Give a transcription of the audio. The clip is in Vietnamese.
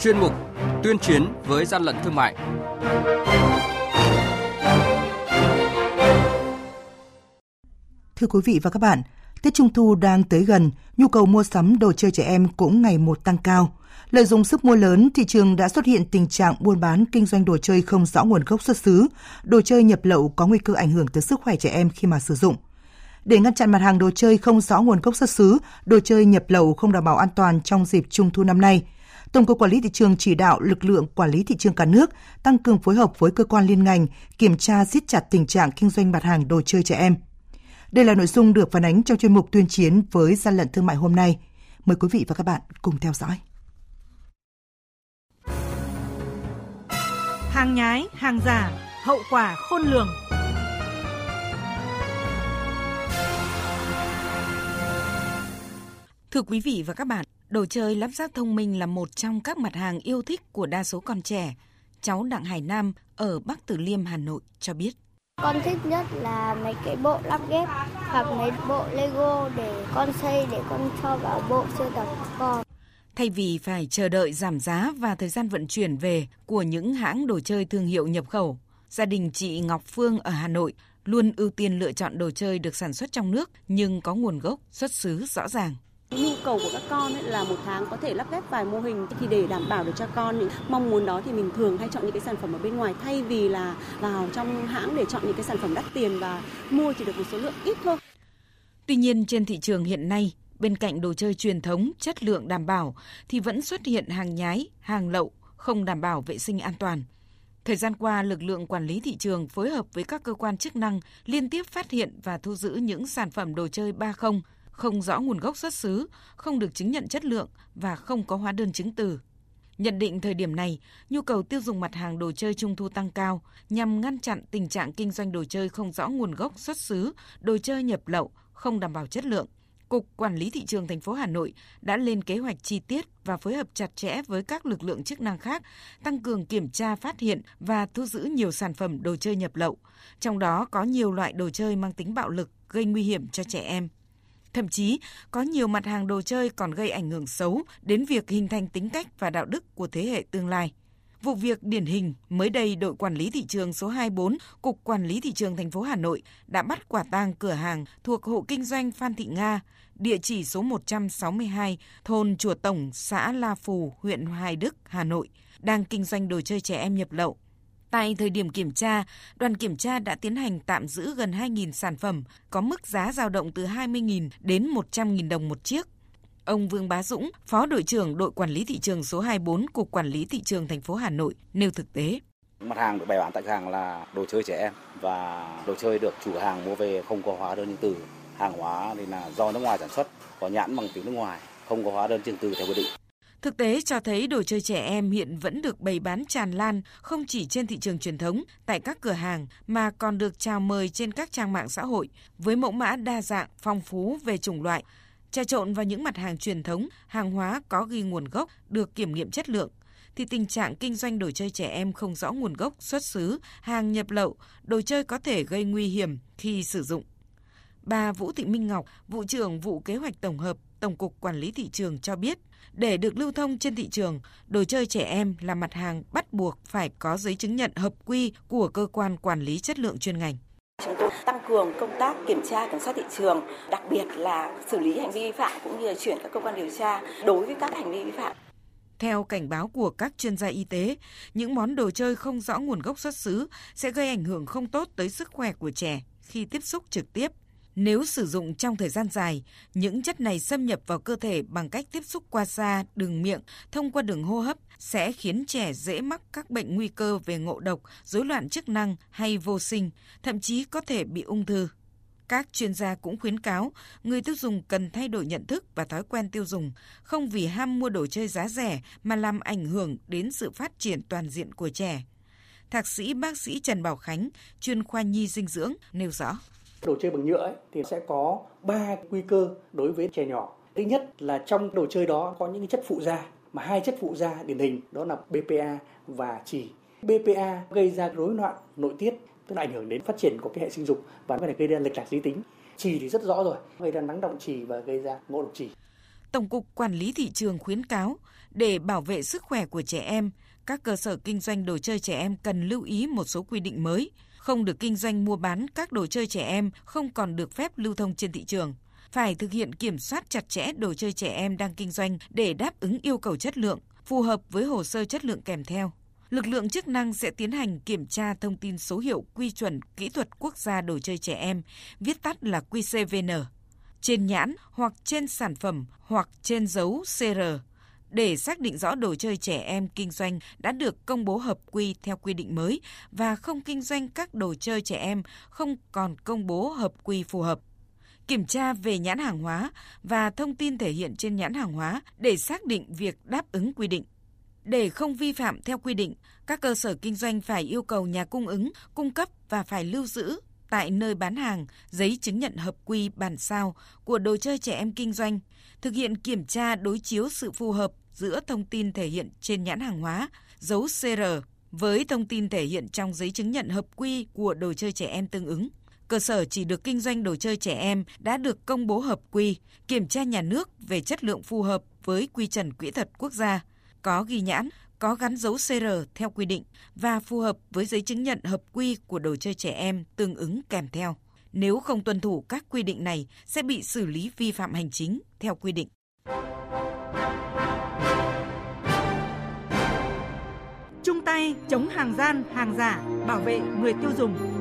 chuyên mục Tuyên chiến với gian lận thương mại. Thưa quý vị và các bạn, Tết Trung thu đang tới gần, nhu cầu mua sắm đồ chơi trẻ em cũng ngày một tăng cao. Lợi dụng sức mua lớn, thị trường đã xuất hiện tình trạng buôn bán kinh doanh đồ chơi không rõ nguồn gốc xuất xứ, đồ chơi nhập lậu có nguy cơ ảnh hưởng tới sức khỏe trẻ em khi mà sử dụng. Để ngăn chặn mặt hàng đồ chơi không rõ nguồn gốc xuất xứ, đồ chơi nhập lậu không đảm bảo an toàn trong dịp Trung thu năm nay, Tổng cục Quản lý thị trường chỉ đạo lực lượng quản lý thị trường cả nước tăng cường phối hợp với cơ quan liên ngành kiểm tra siết chặt tình trạng kinh doanh mặt hàng đồ chơi trẻ em. Đây là nội dung được phản ánh trong chuyên mục tuyên chiến với gian lận thương mại hôm nay. Mời quý vị và các bạn cùng theo dõi. Hàng nhái, hàng giả, hậu quả khôn lường. Thưa quý vị và các bạn, đồ chơi lắp ráp thông minh là một trong các mặt hàng yêu thích của đa số con trẻ. Cháu Đặng Hải Nam ở Bắc Từ Liêm, Hà Nội cho biết. Con thích nhất là mấy cái bộ lắp ghép hoặc mấy bộ Lego để con xây để con cho vào bộ sưu tập con. Thay vì phải chờ đợi giảm giá và thời gian vận chuyển về của những hãng đồ chơi thương hiệu nhập khẩu, gia đình chị Ngọc Phương ở Hà Nội luôn ưu tiên lựa chọn đồ chơi được sản xuất trong nước nhưng có nguồn gốc, xuất xứ rõ ràng. Nhu cầu của các con ấy là một tháng có thể lắp ghép vài mô hình thì để đảm bảo được cho con những mong muốn đó thì mình thường hay chọn những cái sản phẩm ở bên ngoài thay vì là vào trong hãng để chọn những cái sản phẩm đắt tiền và mua chỉ được một số lượng ít thôi. Tuy nhiên trên thị trường hiện nay, bên cạnh đồ chơi truyền thống chất lượng đảm bảo thì vẫn xuất hiện hàng nhái, hàng lậu không đảm bảo vệ sinh an toàn. Thời gian qua, lực lượng quản lý thị trường phối hợp với các cơ quan chức năng liên tiếp phát hiện và thu giữ những sản phẩm đồ chơi ba không không rõ nguồn gốc xuất xứ, không được chứng nhận chất lượng và không có hóa đơn chứng từ. Nhận định thời điểm này, nhu cầu tiêu dùng mặt hàng đồ chơi trung thu tăng cao nhằm ngăn chặn tình trạng kinh doanh đồ chơi không rõ nguồn gốc xuất xứ, đồ chơi nhập lậu, không đảm bảo chất lượng. Cục Quản lý thị trường thành phố Hà Nội đã lên kế hoạch chi tiết và phối hợp chặt chẽ với các lực lượng chức năng khác, tăng cường kiểm tra phát hiện và thu giữ nhiều sản phẩm đồ chơi nhập lậu, trong đó có nhiều loại đồ chơi mang tính bạo lực gây nguy hiểm cho trẻ em. Thậm chí, có nhiều mặt hàng đồ chơi còn gây ảnh hưởng xấu đến việc hình thành tính cách và đạo đức của thế hệ tương lai. Vụ việc điển hình mới đây đội quản lý thị trường số 24, Cục Quản lý thị trường thành phố Hà Nội đã bắt quả tang cửa hàng thuộc hộ kinh doanh Phan Thị Nga, địa chỉ số 162, thôn Chùa Tổng, xã La Phù, huyện Hoài Đức, Hà Nội, đang kinh doanh đồ chơi trẻ em nhập lậu Tại thời điểm kiểm tra, đoàn kiểm tra đã tiến hành tạm giữ gần 2.000 sản phẩm có mức giá dao động từ 20.000 đến 100.000 đồng một chiếc. Ông Vương Bá Dũng, Phó đội trưởng đội quản lý thị trường số 24 Cục Quản lý thị trường thành phố Hà Nội nêu thực tế. Mặt hàng được bày bán tại hàng là đồ chơi trẻ em và đồ chơi được chủ hàng mua về không có hóa đơn chứng từ. Hàng hóa thì là do nước ngoài sản xuất, có nhãn bằng tiếng nước ngoài, không có hóa đơn chứng từ theo quy định. Thực tế cho thấy đồ chơi trẻ em hiện vẫn được bày bán tràn lan không chỉ trên thị trường truyền thống, tại các cửa hàng mà còn được chào mời trên các trang mạng xã hội với mẫu mã đa dạng, phong phú về chủng loại, trà trộn vào những mặt hàng truyền thống, hàng hóa có ghi nguồn gốc, được kiểm nghiệm chất lượng thì tình trạng kinh doanh đồ chơi trẻ em không rõ nguồn gốc, xuất xứ, hàng nhập lậu, đồ chơi có thể gây nguy hiểm khi sử dụng. Bà Vũ Thị Minh Ngọc, vụ trưởng vụ kế hoạch tổng hợp Tổng cục Quản lý thị trường cho biết, để được lưu thông trên thị trường, đồ chơi trẻ em là mặt hàng bắt buộc phải có giấy chứng nhận hợp quy của cơ quan quản lý chất lượng chuyên ngành. Chúng tôi tăng cường công tác kiểm tra kiểm soát thị trường, đặc biệt là xử lý hành vi vi phạm cũng như là chuyển các cơ quan điều tra đối với các hành vi vi phạm. Theo cảnh báo của các chuyên gia y tế, những món đồ chơi không rõ nguồn gốc xuất xứ sẽ gây ảnh hưởng không tốt tới sức khỏe của trẻ khi tiếp xúc trực tiếp nếu sử dụng trong thời gian dài, những chất này xâm nhập vào cơ thể bằng cách tiếp xúc qua da, đường miệng, thông qua đường hô hấp sẽ khiến trẻ dễ mắc các bệnh nguy cơ về ngộ độc, rối loạn chức năng hay vô sinh, thậm chí có thể bị ung thư. Các chuyên gia cũng khuyến cáo người tiêu dùng cần thay đổi nhận thức và thói quen tiêu dùng, không vì ham mua đồ chơi giá rẻ mà làm ảnh hưởng đến sự phát triển toàn diện của trẻ. Thạc sĩ bác sĩ Trần Bảo Khánh, chuyên khoa nhi dinh dưỡng nêu rõ. Đồ chơi bằng nhựa ấy, thì sẽ có ba nguy cơ đối với trẻ nhỏ. Thứ nhất là trong đồ chơi đó có những chất phụ da mà hai chất phụ da điển hình đó là BPA và chì. BPA gây ra rối loạn nội tiết tức là ảnh hưởng đến phát triển của cái hệ sinh dục và có thể gây ra lệch lạc giới tính. Chì thì rất rõ rồi, gây ra nắng động chì và gây ra ngộ độc chì. Tổng cục Quản lý thị trường khuyến cáo để bảo vệ sức khỏe của trẻ em, các cơ sở kinh doanh đồ chơi trẻ em cần lưu ý một số quy định mới, không được kinh doanh mua bán các đồ chơi trẻ em không còn được phép lưu thông trên thị trường. Phải thực hiện kiểm soát chặt chẽ đồ chơi trẻ em đang kinh doanh để đáp ứng yêu cầu chất lượng, phù hợp với hồ sơ chất lượng kèm theo. Lực lượng chức năng sẽ tiến hành kiểm tra thông tin số hiệu quy chuẩn kỹ thuật quốc gia đồ chơi trẻ em, viết tắt là QCVN, trên nhãn hoặc trên sản phẩm hoặc trên dấu CR để xác định rõ đồ chơi trẻ em kinh doanh đã được công bố hợp quy theo quy định mới và không kinh doanh các đồ chơi trẻ em không còn công bố hợp quy phù hợp kiểm tra về nhãn hàng hóa và thông tin thể hiện trên nhãn hàng hóa để xác định việc đáp ứng quy định. Để không vi phạm theo quy định, các cơ sở kinh doanh phải yêu cầu nhà cung ứng cung cấp và phải lưu giữ tại nơi bán hàng giấy chứng nhận hợp quy bản sao của đồ chơi trẻ em kinh doanh, thực hiện kiểm tra đối chiếu sự phù hợp giữa thông tin thể hiện trên nhãn hàng hóa, dấu CR với thông tin thể hiện trong giấy chứng nhận hợp quy của đồ chơi trẻ em tương ứng. Cơ sở chỉ được kinh doanh đồ chơi trẻ em đã được công bố hợp quy, kiểm tra nhà nước về chất lượng phù hợp với quy chuẩn kỹ thuật quốc gia, có ghi nhãn, có gắn dấu CR theo quy định và phù hợp với giấy chứng nhận hợp quy của đồ chơi trẻ em tương ứng kèm theo. Nếu không tuân thủ các quy định này sẽ bị xử lý vi phạm hành chính theo quy định. Chung tay chống hàng gian, hàng giả, bảo vệ người tiêu dùng.